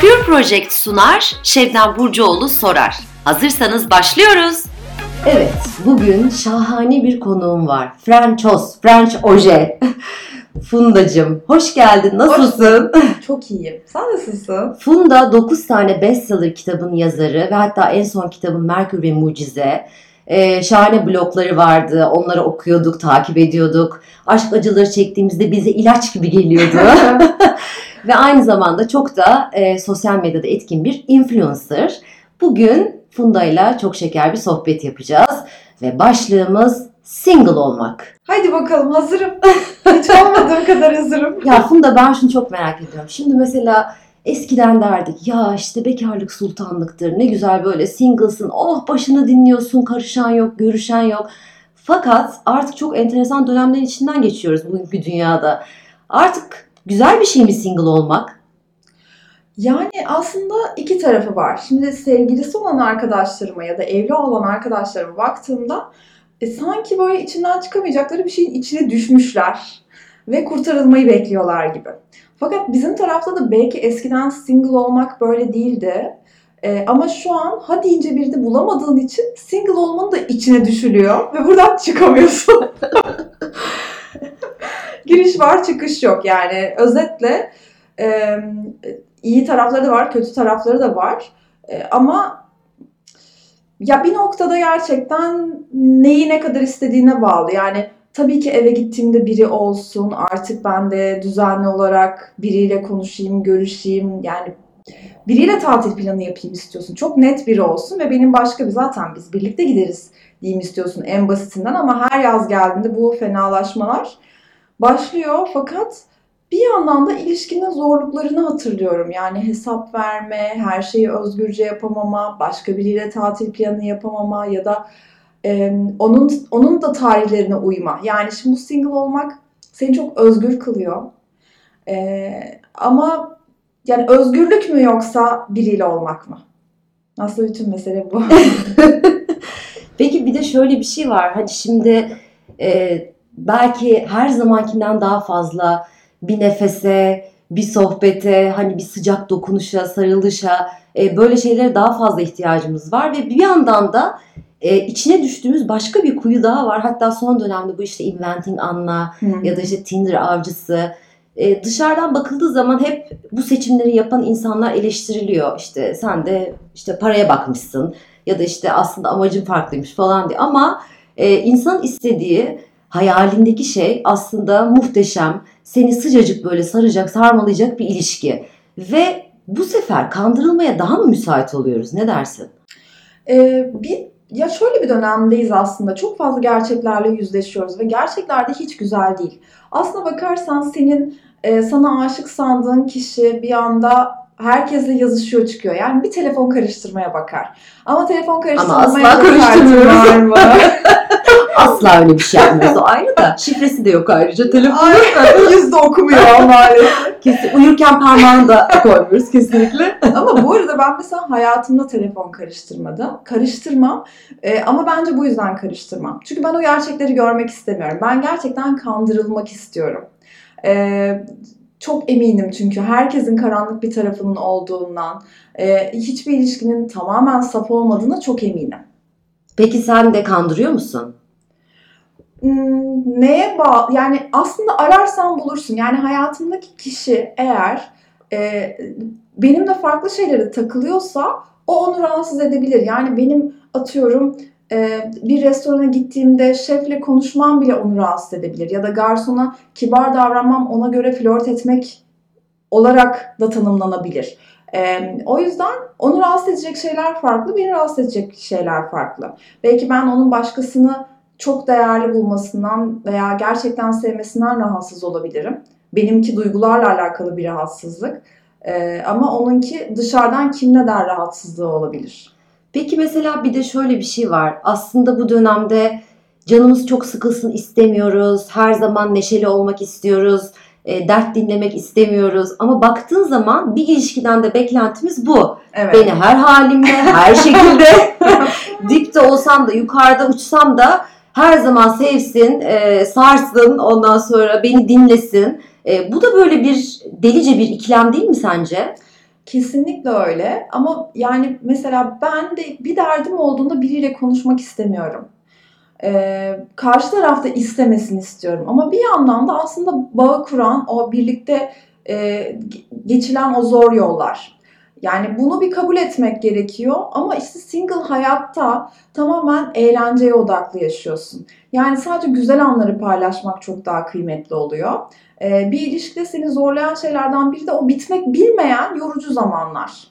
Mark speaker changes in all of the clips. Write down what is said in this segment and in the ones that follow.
Speaker 1: Pure Project sunar, Şebnem Burcuoğlu sorar. Hazırsanız başlıyoruz.
Speaker 2: Evet, bugün şahane bir konuğum var. Frenchos, French Oje. Fundacım, hoş geldin. Nasılsın?
Speaker 3: Çok iyiyim. Sen nasılsın?
Speaker 2: Funda 9 tane bestseller kitabın yazarı ve hatta en son kitabın Merkür ve Mucize. Ee, şahane blogları vardı. Onları okuyorduk, takip ediyorduk. Aşk acıları çektiğimizde bize ilaç gibi geliyordu. ve aynı zamanda çok da e, sosyal medyada etkin bir influencer. Bugün Funda ile çok şeker bir sohbet yapacağız. Ve başlığımız single olmak.
Speaker 3: Haydi bakalım hazırım. Hiç olmadığım kadar hazırım.
Speaker 2: Ya Funda ben şunu çok merak ediyorum. Şimdi mesela eskiden derdik ya işte bekarlık sultanlıktır. Ne güzel böyle singlesın. Oh başını dinliyorsun. Karışan yok, görüşen yok. Fakat artık çok enteresan dönemlerin içinden geçiyoruz bugünkü dünyada. Artık güzel bir şey mi single olmak?
Speaker 3: Yani aslında iki tarafı var. Şimdi sevgilisi olan arkadaşlarıma ya da evli olan arkadaşlarıma baktığımda e, sanki böyle içinden çıkamayacakları bir şeyin içine düşmüşler ve kurtarılmayı bekliyorlar gibi. Fakat bizim tarafta da belki eskiden single olmak böyle değildi. E, ama şu an ha deyince bir de bulamadığın için single olmanın da içine düşülüyor ve buradan çıkamıyorsun. Giriş var çıkış yok yani özetle e, iyi tarafları da var kötü tarafları da var e, ama ya bir noktada gerçekten neyi ne kadar istediğine bağlı. Yani tabii ki eve gittiğimde biri olsun. Artık ben de düzenli olarak biriyle konuşayım, görüşeyim. Yani biriyle tatil planı yapayım istiyorsun. Çok net biri olsun ve benim başka bir zaten biz birlikte gideriz diyeyim istiyorsun en basitinden ama her yaz geldiğinde bu fenalaşmalar başlıyor. Fakat bir yandan da ilişkinin zorluklarını hatırlıyorum. Yani hesap verme, her şeyi özgürce yapamama, başka biriyle tatil planı yapamama ya da e, onun onun da tarihlerine uyma. Yani şimdi bu single olmak seni çok özgür kılıyor. E, ama yani özgürlük mü yoksa biriyle olmak mı? Aslında bütün mesele bu.
Speaker 2: Peki bir de şöyle bir şey var. Hani şimdi e, belki her zamankinden daha fazla bir nefese, bir sohbete, hani bir sıcak dokunuşa, sarılışa e, böyle şeylere daha fazla ihtiyacımız var ve bir yandan da e, içine düştüğümüz başka bir kuyu daha var. Hatta son dönemde bu işte Inventing Anna hmm. ya da işte Tinder avcısı e, dışarıdan bakıldığı zaman hep bu seçimleri yapan insanlar eleştiriliyor. İşte sen de işte paraya bakmışsın ya da işte aslında amacın farklıymış falan diye ama e, insan istediği hayalindeki şey aslında muhteşem, seni sıcacık böyle saracak, sarmalayacak bir ilişki. Ve bu sefer kandırılmaya daha mı müsait oluyoruz? Ne dersin?
Speaker 3: Ee, bir ya şöyle bir dönemdeyiz aslında. Çok fazla gerçeklerle yüzleşiyoruz ve gerçekler de hiç güzel değil. Aslına bakarsan senin e, sana aşık sandığın kişi bir anda herkesle yazışıyor çıkıyor. Yani bir telefon karıştırmaya bakar. Ama telefon karıştırmaya
Speaker 2: Ama asla karıştırmıyoruz. asla öyle bir şey yapmıyoruz. O ayrı da. Şifresi de yok ayrıca. Telefonu
Speaker 3: yüzde okumuyor maalesef.
Speaker 2: Kesin, uyurken parmağını da koymuyoruz kesinlikle.
Speaker 3: ama bu arada ben mesela hayatımda telefon karıştırmadım. Karıştırmam. Ee, ama bence bu yüzden karıştırmam. Çünkü ben o gerçekleri görmek istemiyorum. Ben gerçekten kandırılmak istiyorum. Ee, çok eminim çünkü herkesin karanlık bir tarafının olduğundan, e, hiçbir ilişkinin tamamen saf olmadığına çok eminim.
Speaker 2: Peki sen de kandırıyor musun?
Speaker 3: Hmm, neye bağlı? Yani aslında ararsan bulursun. Yani hayatındaki kişi eğer e, benim de farklı şeylere takılıyorsa o onu rahatsız edebilir. Yani benim atıyorum e, bir restorana gittiğimde şefle konuşmam bile onu rahatsız edebilir. Ya da garsona kibar davranmam ona göre flört etmek olarak da tanımlanabilir. E, o yüzden onu rahatsız edecek şeyler farklı, beni rahatsız edecek şeyler farklı. Belki ben onun başkasını çok değerli bulmasından veya gerçekten sevmesinden rahatsız olabilirim. Benimki duygularla alakalı bir rahatsızlık. Ee, ama onunki dışarıdan kim ne der rahatsızlığı olabilir.
Speaker 2: Peki mesela bir de şöyle bir şey var. Aslında bu dönemde canımız çok sıkılsın istemiyoruz. Her zaman neşeli olmak istiyoruz. E, dert dinlemek istemiyoruz. Ama baktığın zaman bir ilişkiden de beklentimiz bu. Evet. Beni her halimle, her şekilde dipte olsam da, yukarıda uçsam da her zaman sevsin, e, sarsın, ondan sonra beni dinlesin. E, bu da böyle bir delice bir ikilem değil mi sence?
Speaker 3: Kesinlikle öyle ama yani mesela ben de bir derdim olduğunda biriyle konuşmak istemiyorum. Ee, karşı tarafta istemesini istiyorum ama bir yandan da aslında bağı kuran o birlikte e, geçilen o zor yollar. Yani bunu bir kabul etmek gerekiyor ama işte single hayatta tamamen eğlenceye odaklı yaşıyorsun. Yani sadece güzel anları paylaşmak çok daha kıymetli oluyor. Ee, bir ilişkide seni zorlayan şeylerden biri de o bitmek bilmeyen yorucu zamanlar.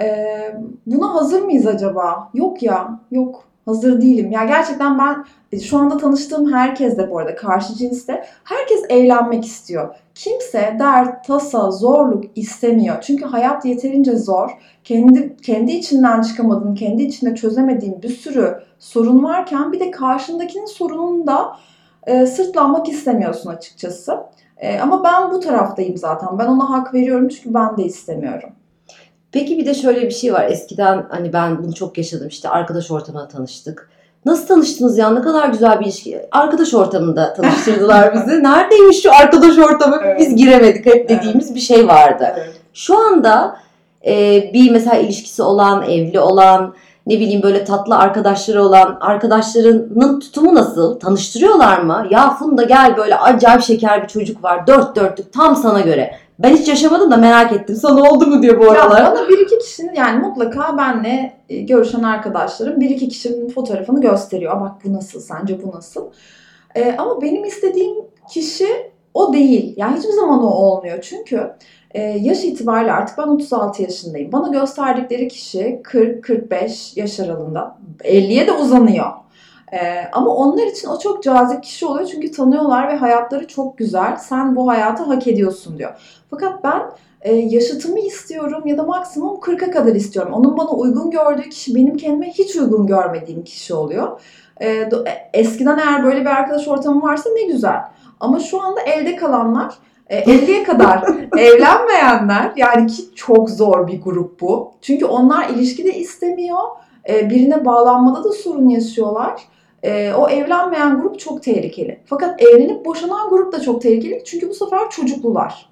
Speaker 3: Ee, buna hazır mıyız acaba? Yok ya, yok. Hazır değilim. Ya gerçekten ben şu anda tanıştığım herkes de bu arada karşı cinste herkes eğlenmek istiyor. Kimse dert, tasa, zorluk istemiyor. Çünkü hayat yeterince zor. Kendi kendi içinden çıkamadığın, kendi içinde çözemediğin bir sürü sorun varken bir de karşındakinin sorununu da e, sırtlanmak istemiyorsun açıkçası. E, ama ben bu taraftayım zaten. Ben ona hak veriyorum çünkü ben de istemiyorum.
Speaker 2: Peki bir de şöyle bir şey var. Eskiden hani ben bunu çok yaşadım. İşte arkadaş ortamında tanıştık. Nasıl tanıştınız ya? Ne kadar güzel bir ilişki. Arkadaş ortamında tanıştırdılar bizi. Neredeymiş şu arkadaş ortamı?
Speaker 3: Evet.
Speaker 2: Biz giremedik hep dediğimiz bir şey vardı.
Speaker 3: Evet.
Speaker 2: Şu anda e, bir mesela ilişkisi olan, evli olan, ne bileyim böyle tatlı arkadaşları olan arkadaşlarının tutumu nasıl? Tanıştırıyorlar mı? Ya Funda gel böyle acayip şeker bir çocuk var. Dört dörtlük tam sana göre. Ben hiç yaşamadım da merak ettim. Sana oldu mu diye bu
Speaker 3: Ya
Speaker 2: aralar.
Speaker 3: bana bir iki kişinin yani mutlaka benle e, görüşen arkadaşlarım bir iki kişinin fotoğrafını gösteriyor. Bak bu nasıl, sence bu nasıl? E, ama benim istediğim kişi o değil. Yani hiçbir zaman o olmuyor. Çünkü e, yaş itibariyle artık ben 36 yaşındayım. Bana gösterdikleri kişi 40-45 yaş aralığında. 50'ye de uzanıyor. E, ama onlar için o çok cazip kişi oluyor. Çünkü tanıyorlar ve hayatları çok güzel. Sen bu hayatı hak ediyorsun diyor. Fakat ben e, yaşıtımı istiyorum ya da maksimum 40'a kadar istiyorum. Onun bana uygun gördüğü kişi benim kendime hiç uygun görmediğim kişi oluyor. E, do- e, eskiden eğer böyle bir arkadaş ortamı varsa ne güzel. Ama şu anda evde kalanlar e, 50'ye kadar evlenmeyenler yani ki çok zor bir grup bu. Çünkü onlar ilişkide istemiyor. E, birine bağlanmada da sorun yaşıyorlar. E, o evlenmeyen grup çok tehlikeli. Fakat evlenip boşanan grup da çok tehlikeli. Çünkü bu sefer çocuklular.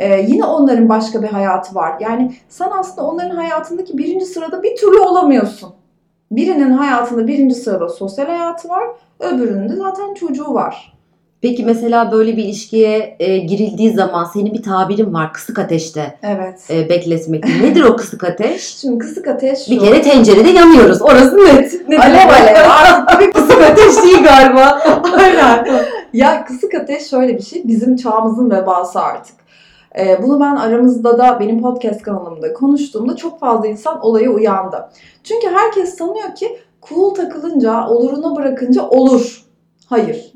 Speaker 3: Ee, yine onların başka bir hayatı var. Yani sen aslında onların hayatındaki birinci sırada bir türlü olamıyorsun. Birinin hayatında birinci sırada sosyal hayatı var, öbürünün de zaten çocuğu var.
Speaker 2: Peki mesela böyle bir ilişkiye e, girildiği zaman senin bir tabirin var kısık ateşte
Speaker 3: Evet.
Speaker 2: e, bekletmek. Nedir o kısık ateş?
Speaker 3: Şimdi kısık ateş şu.
Speaker 2: Bir kere tencerede yanıyoruz. Orası net. Nedir
Speaker 3: Alev alev.
Speaker 2: Kısık ateş değil galiba.
Speaker 3: Aynen. ya kısık ateş şöyle bir şey. Bizim çağımızın vebası artık. Ee, bunu ben aramızda da benim podcast kanalımda konuştuğumda çok fazla insan olaya uyandı. Çünkü herkes sanıyor ki cool takılınca, oluruna bırakınca olur. Hayır.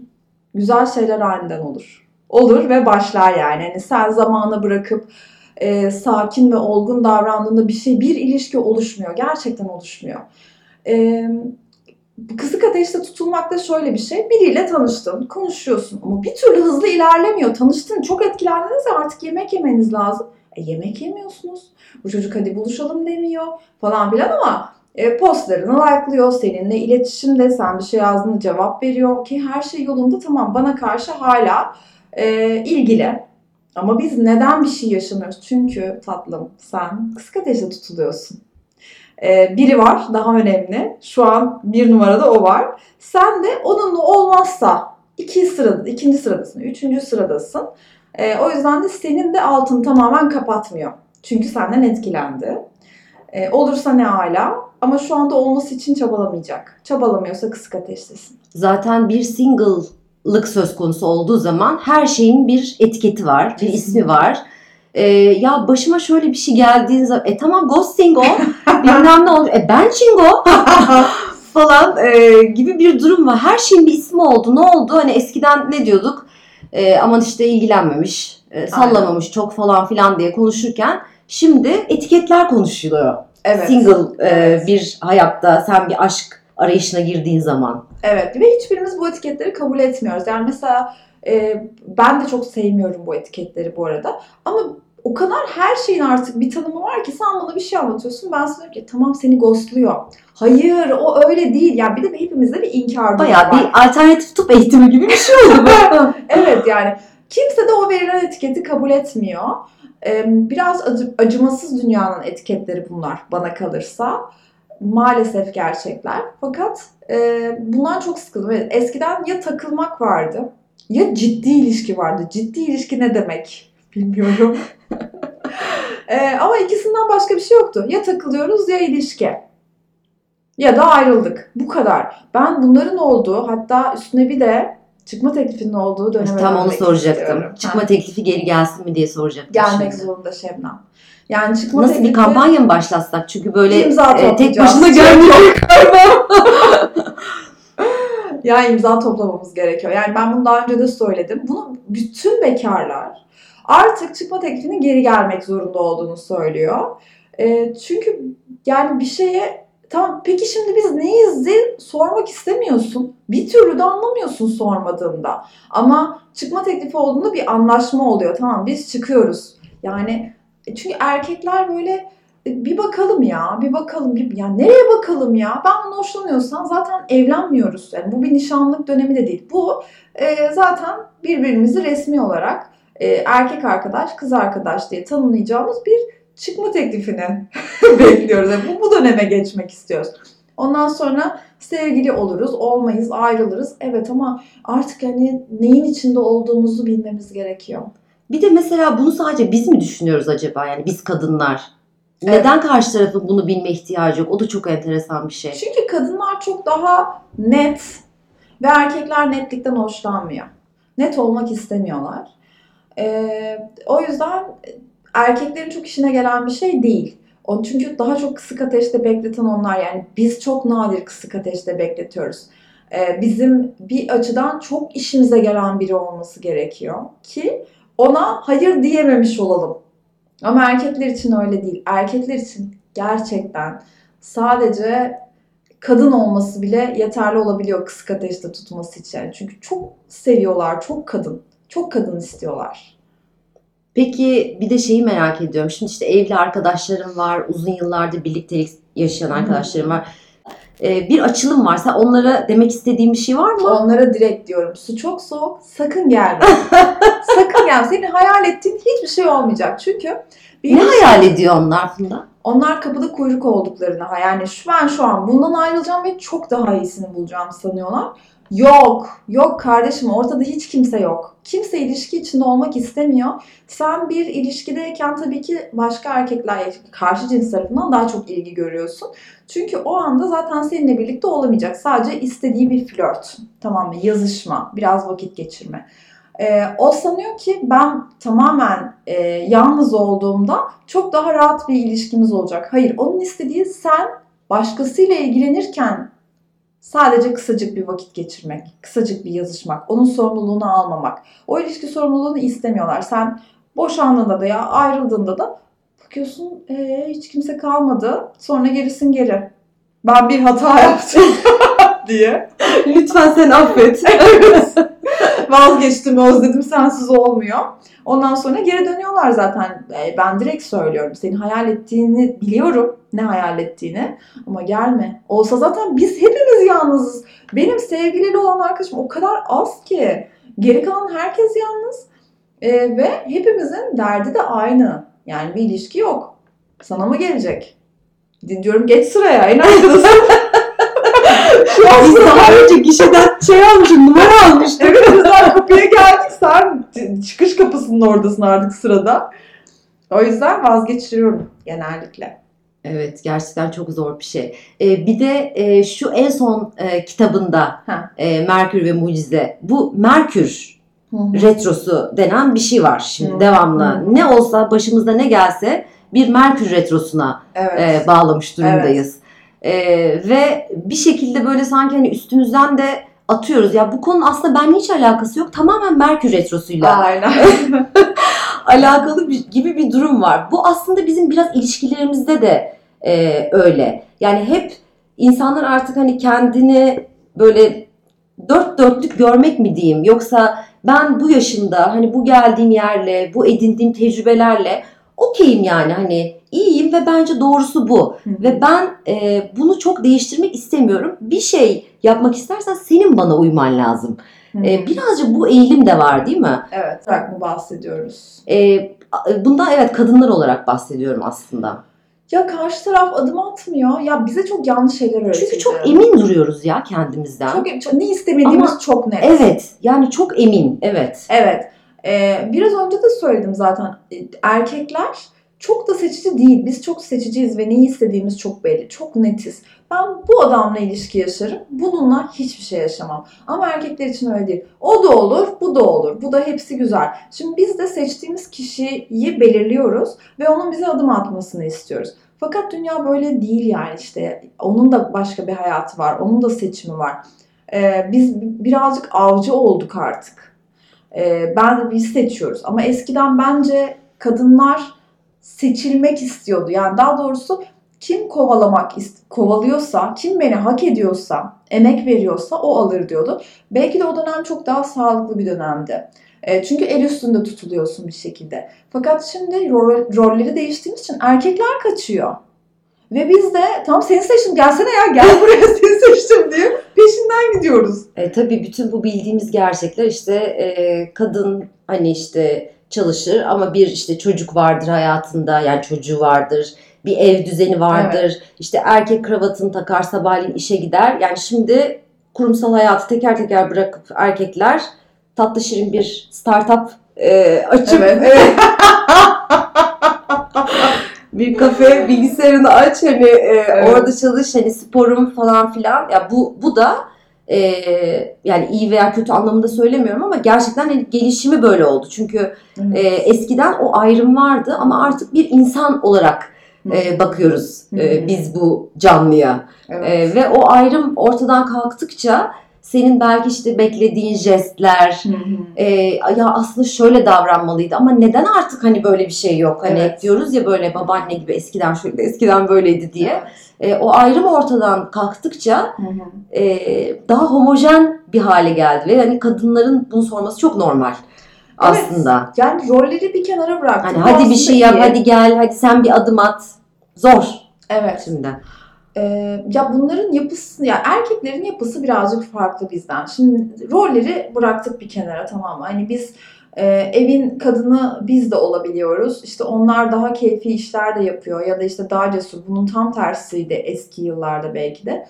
Speaker 3: Güzel şeyler aniden olur. Olur ve başlar yani. Hani sen zamana bırakıp e, sakin ve olgun davrandığında bir şey, bir ilişki oluşmuyor. Gerçekten oluşmuyor. E, kısık ateşte tutulmak da şöyle bir şey. Biriyle tanıştın, konuşuyorsun ama bir türlü hızlı ilerlemiyor. Tanıştın, çok etkilendiniz ya artık yemek yemeniz lazım. E, yemek yemiyorsunuz. Bu çocuk hadi buluşalım demiyor falan filan ama e, postlarını like'lıyor, seninle iletişimde, sen bir şey yazdığında cevap veriyor ki her şey yolunda tamam bana karşı hala e, ilgili. Ama biz neden bir şey yaşamıyoruz? Çünkü tatlım sen kısık ateşte tutuluyorsun. E, biri var daha önemli. Şu an bir numarada o var. Sen de onunla olmazsa iki sırada, ikinci sıradasın, üçüncü sıradasın. E, o yüzden de senin de altını tamamen kapatmıyor. Çünkü senden etkilendi. E, olursa ne hala ama şu anda olması için çabalamayacak. Çabalamıyorsa kısık ateştesin.
Speaker 2: Zaten bir single'lık söz konusu olduğu zaman her şeyin bir etiketi var, bir
Speaker 3: Kesinlikle.
Speaker 2: ismi var. Ee, ya başıma şöyle bir şey geldiği zaman, e tamam ghosting o, bilmem ne oldu, e ben çingo falan e, gibi bir durum var. Her şeyin bir ismi oldu. Ne oldu? Hani eskiden ne diyorduk? E, aman işte ilgilenmemiş, e, sallamamış çok falan filan diye konuşurken şimdi etiketler konuşuluyor.
Speaker 3: Evet.
Speaker 2: Single e, bir hayatta sen bir aşk arayışına girdiğin zaman.
Speaker 3: Evet ve hiçbirimiz bu etiketleri kabul etmiyoruz. Yani mesela e, ben de çok sevmiyorum bu etiketleri bu arada. Ama o kadar her şeyin artık bir tanımı var ki sen bana bir şey anlatıyorsun. Ben sana ki tamam seni ghostluyor. Hayır o öyle değil. Yani bir de hepimizde bir inkar durumu
Speaker 2: Bayağı
Speaker 3: var.
Speaker 2: bir alternatif tıp eğitimi gibi bir şey oldu.
Speaker 3: Evet yani kimse de o verilen etiketi kabul etmiyor. Biraz acı- acımasız dünyanın etiketleri bunlar bana kalırsa. Maalesef gerçekler. Fakat e, bundan çok sıkıldım. Eskiden ya takılmak vardı ya ciddi ilişki vardı. Ciddi ilişki ne demek bilmiyorum. Ee, ama ikisinden başka bir şey yoktu. Ya takılıyoruz ya ilişki. Ya da ayrıldık. Bu kadar. Ben bunların olduğu hatta üstüne bir de çıkma teklifinin olduğu döneme
Speaker 2: Tam onu soracaktım.
Speaker 3: istiyorum.
Speaker 2: Çıkma
Speaker 3: Ha,
Speaker 2: teklifi geri gelsin mi diye soracaktım.
Speaker 3: gelmek
Speaker 2: şimdi.
Speaker 3: zorunda Şebnem. Yani çıkma
Speaker 2: Nasıl bir
Speaker 3: teklifi
Speaker 2: kampanya mı başlatsak? Çünkü böyle
Speaker 3: İmza
Speaker 2: e, tek başına gelmiyor.
Speaker 3: ya imza toplamamız gerekiyor. Yani ben bunu daha önce de söyledim. Bunu bütün bekarlar artık çıkma teklifinin geri gelmek zorunda olduğunu söylüyor. E, çünkü yani bir şeye tamam peki şimdi biz neyiz diye sormak istemiyorsun. Bir türlü de anlamıyorsun sormadığında. Ama çıkma teklifi olduğunda bir anlaşma oluyor. Tamam biz çıkıyoruz. Yani e, çünkü erkekler böyle e, bir bakalım ya, bir bakalım. Bir, ya nereye bakalım ya? Ben bunu hoşlanıyorsan zaten evlenmiyoruz. Yani bu bir nişanlık dönemi de değil. Bu e, zaten birbirimizi resmi olarak e, erkek arkadaş, kız arkadaş diye tanımlayacağımız bir çıkma teklifini bekliyoruz. Yani bu, bu döneme geçmek istiyoruz. Ondan sonra sevgili oluruz, olmayız, ayrılırız. Evet ama artık yani neyin içinde olduğumuzu bilmemiz gerekiyor.
Speaker 2: Bir de mesela bunu sadece biz mi düşünüyoruz acaba? Yani biz kadınlar.
Speaker 3: Evet.
Speaker 2: Neden karşı tarafın bunu bilme ihtiyacı yok? O da çok enteresan bir şey.
Speaker 3: Çünkü kadınlar çok daha net ve erkekler netlikten hoşlanmıyor. Net olmak istemiyorlar. Ee, o yüzden erkeklerin çok işine gelen bir şey değil. O çünkü daha çok kısık ateşte bekleten onlar yani biz çok nadir kısık ateşte bekletiyoruz. Ee, bizim bir açıdan çok işimize gelen biri olması gerekiyor ki ona hayır diyememiş olalım. Ama erkekler için öyle değil. Erkekler için gerçekten sadece kadın olması bile yeterli olabiliyor kısık ateşte tutması için. Çünkü çok seviyorlar, çok kadın. Çok kadın istiyorlar.
Speaker 2: Peki bir de şeyi merak ediyorum. Şimdi işte evli arkadaşlarım var. Uzun yıllardır birliktelik yaşayan arkadaşlarım var. Ee, bir açılım varsa onlara demek istediğim bir şey var mı?
Speaker 3: Onlara direkt diyorum su çok soğuk sakın gelme. sakın gelme. Senin hayal ettiğin hiçbir şey olmayacak. Çünkü bir
Speaker 2: Ne hayal ediyor onlar Funda?
Speaker 3: onlar kapıda kuyruk olduklarını yani şu ben şu an bundan ayrılacağım ve çok daha iyisini bulacağım sanıyorlar. Yok, yok kardeşim ortada hiç kimse yok. Kimse ilişki içinde olmak istemiyor. Sen bir ilişkideyken tabii ki başka erkekler, karşı cins tarafından daha çok ilgi görüyorsun. Çünkü o anda zaten seninle birlikte olamayacak. Sadece istediği bir flört. Tamam mı? Yazışma, biraz vakit geçirme. Ee, o sanıyor ki ben tamamen e, yalnız olduğumda çok daha rahat bir ilişkimiz olacak. Hayır, onun istediği sen başkasıyla ilgilenirken sadece kısacık bir vakit geçirmek, kısacık bir yazışmak, onun sorumluluğunu almamak. O ilişki sorumluluğunu istemiyorlar. Sen boşandığında da ya ayrıldığında da bakıyorsun "Ee, hiç kimse kalmadı. Sonra gerisin geri. Ben bir hata yaptım diye.
Speaker 2: Lütfen sen affet.
Speaker 3: Evet. Vazgeçtim, özledim, sensiz olmuyor. Ondan sonra geri dönüyorlar zaten. E, Ben direkt söylüyorum. Senin hayal ettiğini biliyorum. Ne hayal ettiğini. Ama gelme. Olsa zaten biz hepimiz yalnızız. Benim sevgiliyle olan arkadaşım o kadar az ki. Geri kalan herkes yalnız. E, ve hepimizin derdi de aynı. Yani bir ilişki yok. Sana mı gelecek? Diyorum geç sıraya en arkadasın. Şu an
Speaker 2: Biz daha önce gişeden şey almışım, numara almıştık.
Speaker 3: Evet biz daha kapıya geldik. Sen çıkış kapısının oradasın artık sırada. O yüzden vazgeçiriyorum genellikle.
Speaker 2: Evet gerçekten çok zor bir şey. Ee, bir de e, şu en son e, kitabında
Speaker 3: Ha.
Speaker 2: e, Merkür ve Mucize. Bu Merkür retrosu denen bir şey var şimdi
Speaker 3: Hı.
Speaker 2: devamlı.
Speaker 3: Hı.
Speaker 2: Ne olsa başımızda ne gelse bir Merkür retrosuna
Speaker 3: Evet.
Speaker 2: e, bağlamış durumdayız. E, ve bir şekilde böyle sanki hani üstümüzden de atıyoruz. Ya bu konu aslında benimle hiç alakası yok. Tamamen Merkür retrosuyla
Speaker 3: Aynen.
Speaker 2: alakalı bir, gibi bir durum var. Bu aslında bizim biraz ilişkilerimizde de e, öyle. Yani hep insanlar artık hani kendini böyle dört dörtlük görmek mi diyeyim yoksa ben bu yaşımda hani bu geldiğim yerle bu edindiğim tecrübelerle okeyim yani hani iyiyim ve bence doğrusu bu. Ve ben e, bunu çok değiştirmek istemiyorum. Bir şey yapmak istersen senin bana uyman lazım. E, birazcık bu eğilim de var değil mi?
Speaker 3: evet. Bırak mı bahsediyoruz?
Speaker 2: E, a- bundan evet kadınlar olarak bahsediyorum aslında.
Speaker 3: Ya karşı taraf adım atmıyor. Ya bize çok yanlış şeyler öğretildi.
Speaker 2: Çünkü çok emin duruyoruz ya kendimizden.
Speaker 3: Çok, çok- ne istemediğimiz
Speaker 2: Ama-
Speaker 3: çok net.
Speaker 2: Evet yani çok emin evet.
Speaker 3: Evet. Ee, biraz önce de söyledim zaten. Ee, Erkekler çok da seçici değil. Biz çok seçiciyiz ve neyi istediğimiz çok belli. Çok netiz. Ben bu adamla ilişki yaşarım. Bununla hiçbir şey yaşamam. Ama erkekler için öyle değil. O da olur, bu da olur. Bu da hepsi güzel. Şimdi biz de seçtiğimiz kişiyi belirliyoruz ve onun bize adım atmasını istiyoruz. Fakat dünya böyle değil yani işte. Onun da başka bir hayatı var. Onun da seçimi var. Ee, biz birazcık avcı olduk artık. Ee, ben biz seçiyoruz ama eskiden bence kadınlar seçilmek istiyordu. Yani daha doğrusu kim kovalamak kovalıyorsa, kim beni hak ediyorsa, emek veriyorsa o alır diyordu. Belki de o dönem çok daha sağlıklı bir dönemdi. E, çünkü el üstünde tutuluyorsun bir şekilde. Fakat şimdi rol- rolleri değiştiğimiz için erkekler kaçıyor. Ve biz de tam seni seçtim gelsene ya gel buraya seni seçtim diye peşinden gidiyoruz.
Speaker 2: E, tabii bütün bu bildiğimiz gerçekler işte e, kadın hani işte çalışır ama bir işte çocuk vardır hayatında yani çocuğu vardır. Bir ev düzeni vardır. İşte erkek kravatını takar sabahleyin işe gider. Yani şimdi kurumsal hayatı teker teker bırakıp erkekler tatlı şirin bir startup e, açıp
Speaker 3: Evet.
Speaker 2: bir kafe bilgisayarını aç hani e,
Speaker 3: Evet.
Speaker 2: orada çalış hani sporum falan filan ya bu bu da e, yani iyi veya kötü anlamında söylemiyorum ama gerçekten hani gelişimi böyle oldu. Çünkü e, eskiden o ayrım vardı ama artık bir insan olarak e, bakıyoruz e, biz bu canlıya.
Speaker 3: Evet.
Speaker 2: E, ve o ayrım ortadan kalktıkça senin belki işte beklediğin jestler
Speaker 3: Hı hı.
Speaker 2: e, ya aslında şöyle davranmalıydı ama neden artık hani böyle bir şey yok hani
Speaker 3: Evet.
Speaker 2: diyoruz ya böyle babaanne gibi eskiden şöyle eskiden böyleydi diye
Speaker 3: Evet.
Speaker 2: E, o ayrım ortadan kalktıkça
Speaker 3: Hı hı.
Speaker 2: e, daha homojen bir hale geldi ve hani kadınların bunu sorması çok normal aslında.
Speaker 3: Yani rolleri bir kenara bıraktık.
Speaker 2: Hani hadi bir şey yap,
Speaker 3: iyi.
Speaker 2: hadi gel, hadi sen bir adım at. Zor
Speaker 3: Evet.
Speaker 2: şimdi.
Speaker 3: Ee, ya bunların yapısı, ya erkeklerin yapısı birazcık farklı bizden. Şimdi rolleri bıraktık bir kenara tamam mı? Hani biz e, evin kadını biz de olabiliyoruz. İşte onlar daha keyfi işler de yapıyor ya da işte daha cesur. Bunun tam tersiydi eski yıllarda belki de.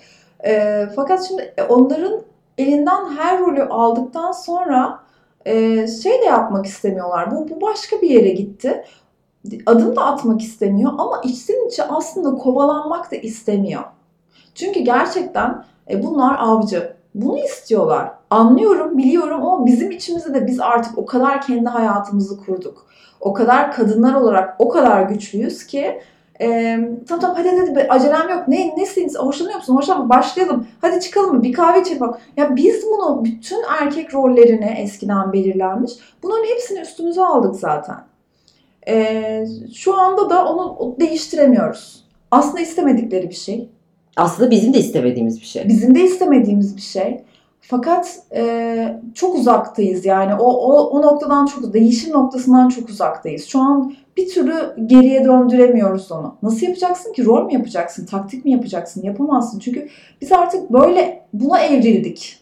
Speaker 3: E, fakat şimdi onların elinden her rolü aldıktan sonra e, şey de yapmak istemiyorlar. Bu, bu başka bir yere gitti. Adım da atmak istemiyor ama içsin içe aslında kovalanmak da istemiyor. Çünkü gerçekten e, bunlar avcı. Bunu istiyorlar. Anlıyorum, biliyorum ama bizim içimizde de biz artık o kadar kendi hayatımızı kurduk. O kadar kadınlar olarak o kadar güçlüyüz ki e, tamam tamam hadi hadi hadi, acelem yok. Ne nesin? Hoşlanıyor musun? Hoşlanma. Başlayalım. Hadi çıkalım? Bir kahve içelim. Bak. Ya biz bunu bütün erkek rollerini eskiden belirlenmiş. Bunların hepsini üstümüze aldık zaten. E, şu anda da onu değiştiremiyoruz. Aslında istemedikleri bir şey.
Speaker 2: Aslında bizim de istemediğimiz bir şey.
Speaker 3: Bizim de istemediğimiz bir şey. Fakat e, çok uzaktayız yani o, o, o noktadan çok değişim noktasından çok uzaktayız. Şu an bir türlü geriye döndüremiyoruz onu. Nasıl yapacaksın ki? Rol mü yapacaksın? Taktik mi yapacaksın? Yapamazsın. Çünkü biz artık böyle buna evrildik.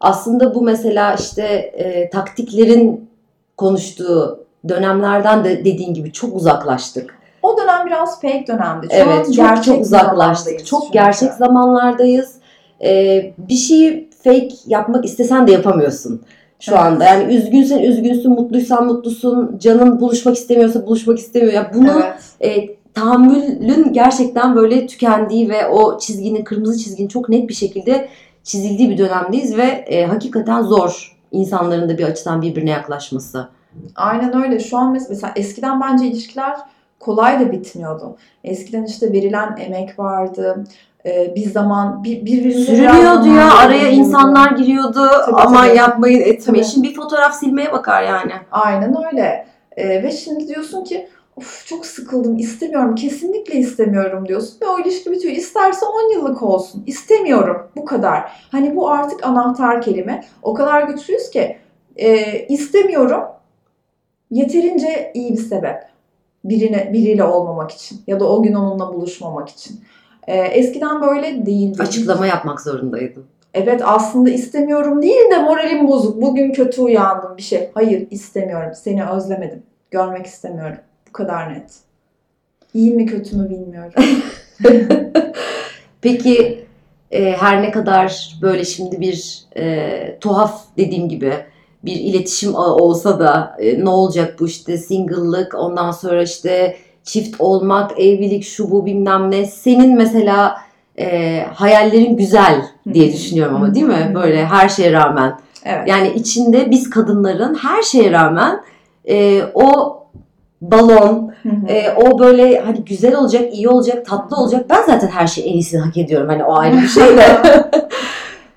Speaker 2: Aslında bu mesela işte e, taktiklerin konuştuğu dönemlerden de dediğin gibi çok uzaklaştık.
Speaker 3: O dönem biraz fake dönemdi. Şu an
Speaker 2: evet, çok
Speaker 3: gerçek
Speaker 2: çok uzaklaştık. Çok
Speaker 3: çünkü.
Speaker 2: gerçek zamanlardayız. Ee, bir şeyi fake yapmak istesen de yapamıyorsun şu
Speaker 3: Evet.
Speaker 2: anda. Yani üzgünsen üzgünsün, mutluysan mutlusun, canın buluşmak istemiyorsa buluşmak istemiyor. Ya bunu
Speaker 3: Evet.
Speaker 2: e, tahammülün gerçekten böyle tükendiği ve o çizginin, kırmızı çizginin çok net bir şekilde çizildiği bir dönemdeyiz ve e, hakikaten zor insanların da bir açıdan birbirine yaklaşması.
Speaker 3: Aynen öyle. Şu an mes- mesela eskiden bence ilişkiler kolay da bitmiyordu. Eskiden işte verilen emek vardı. Ee, bir zaman bir, birbirimize biraz
Speaker 2: Sürünüyordu ya araya insanlar giriyordu
Speaker 3: Tabii,
Speaker 2: aman
Speaker 3: tabii.
Speaker 2: yapmayın etmeyin. Şimdi bir fotoğraf silmeye bakar yani.
Speaker 3: Aynen öyle. Ee, ve şimdi diyorsun ki of çok sıkıldım istemiyorum kesinlikle istemiyorum diyorsun ve o ilişki bitiyor. İsterse 10 yıllık olsun istemiyorum bu kadar. Hani bu artık anahtar kelime. O kadar güçlüyüz ki e, istemiyorum yeterince iyi bir sebep. Birine, biriyle olmamak için ya da o gün onunla buluşmamak için. Ee, eskiden böyle değildi.
Speaker 2: Açıklama yapmak zorundaydım.
Speaker 3: Evet aslında istemiyorum değil de moralim bozuk. Bugün kötü uyandım bir şey. Hayır istemiyorum. Seni özlemedim. görmek istemiyorum. Bu kadar net. İyi mi kötü mü bilmiyorum.
Speaker 2: Peki e, her ne kadar böyle şimdi bir e, tuhaf dediğim gibi bir iletişim olsa da e, ne olacak bu işte single'lık ondan sonra işte çift olmak, evlilik şu bu bilmem ne. Senin mesela e, hayallerin güzel diye düşünüyorum ama değil mi? Böyle her şeye rağmen.
Speaker 3: Evet.
Speaker 2: Yani içinde biz kadınların her şeye rağmen e, o balon, e, o böyle hani güzel olacak, iyi olacak, tatlı olacak. Ben zaten her şeyin en iyisini hak ediyorum. Hani o ayrı bir şey de.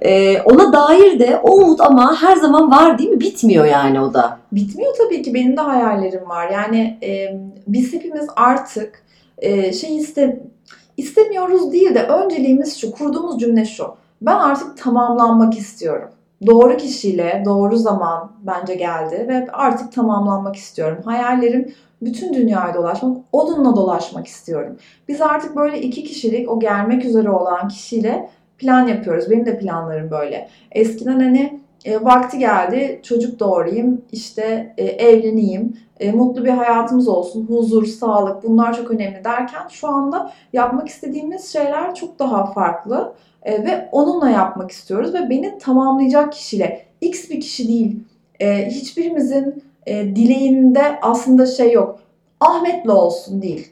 Speaker 2: E, ona dair de o umut ama her zaman var değil mi? Bitmiyor yani o da.
Speaker 3: Bitmiyor tabii ki. Benim de hayallerim var. Yani e, biz hepimiz artık e, şey iste istemiyoruz değil de önceliğimiz şu. Kurduğumuz cümle şu. Ben artık tamamlanmak istiyorum. Doğru kişiyle doğru zaman bence geldi ve artık tamamlanmak istiyorum. Hayallerim bütün dünyayı dolaşmak, onunla dolaşmak istiyorum. Biz artık böyle iki kişilik o gelmek üzere olan kişiyle plan yapıyoruz. Benim de planlarım böyle. Eskiden hani e, vakti geldi çocuk doğurayım, işte e, evleneyim, e, mutlu bir hayatımız olsun, huzur, sağlık bunlar çok önemli derken şu anda yapmak istediğimiz şeyler çok daha farklı E, ve onunla yapmak istiyoruz ve beni tamamlayacak kişiyle X bir kişi değil. E, hiçbirimizin e, dileğinde aslında şey yok. Ahmet'le olsun değil.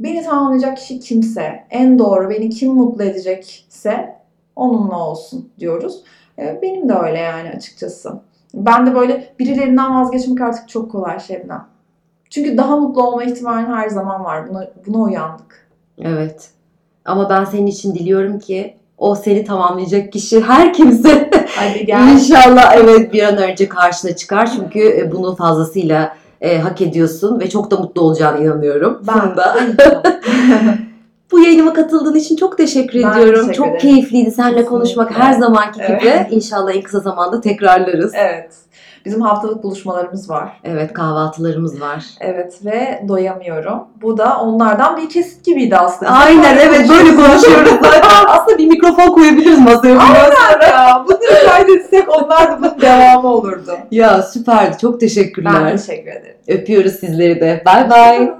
Speaker 3: Beni tamamlayacak kişi kimse, en doğru beni kim mutlu edecekse onunla olsun diyoruz. E, Benim de öyle yani açıkçası. Ben de böyle birilerinden vazgeçmek artık çok kolay Şebnem. Çünkü daha mutlu olma ihtimalin her zaman var. Buna, buna uyandık.
Speaker 2: Evet. Ama ben senin için diliyorum ki o seni tamamlayacak kişi her kimse
Speaker 3: Hadi gel.
Speaker 2: İnşallah evet bir an önce karşına çıkar. Çünkü e, bunu fazlasıyla e, hak ediyorsun ve çok da mutlu olacağına inanıyorum.
Speaker 3: Ben
Speaker 2: Funda. Bu yayınıma katıldığın için çok teşekkür
Speaker 3: Ben
Speaker 2: ediyorum.
Speaker 3: teşekkür
Speaker 2: çok
Speaker 3: ederim.
Speaker 2: keyifliydi seninle konuşmak her zamanki
Speaker 3: Evet.
Speaker 2: gibi. İnşallah en kısa zamanda tekrarlarız.
Speaker 3: evet. Bizim haftalık buluşmalarımız var.
Speaker 2: Evet kahvaltılarımız var.
Speaker 3: Evet ve doyamıyorum. Bu da onlardan bir kesit gibiydi aslında.
Speaker 2: Aynen evet böyle konuşuyoruz zaten. Aslında bir mikrofon koyabiliriz masaya.
Speaker 3: Aynen ya. Bunları kaydetsek onlar da bunun devamı olurdu.
Speaker 2: Ya süperdi. Çok teşekkürler.
Speaker 3: Ben teşekkür ederim.
Speaker 2: Öpüyoruz sizleri de. Bay bay.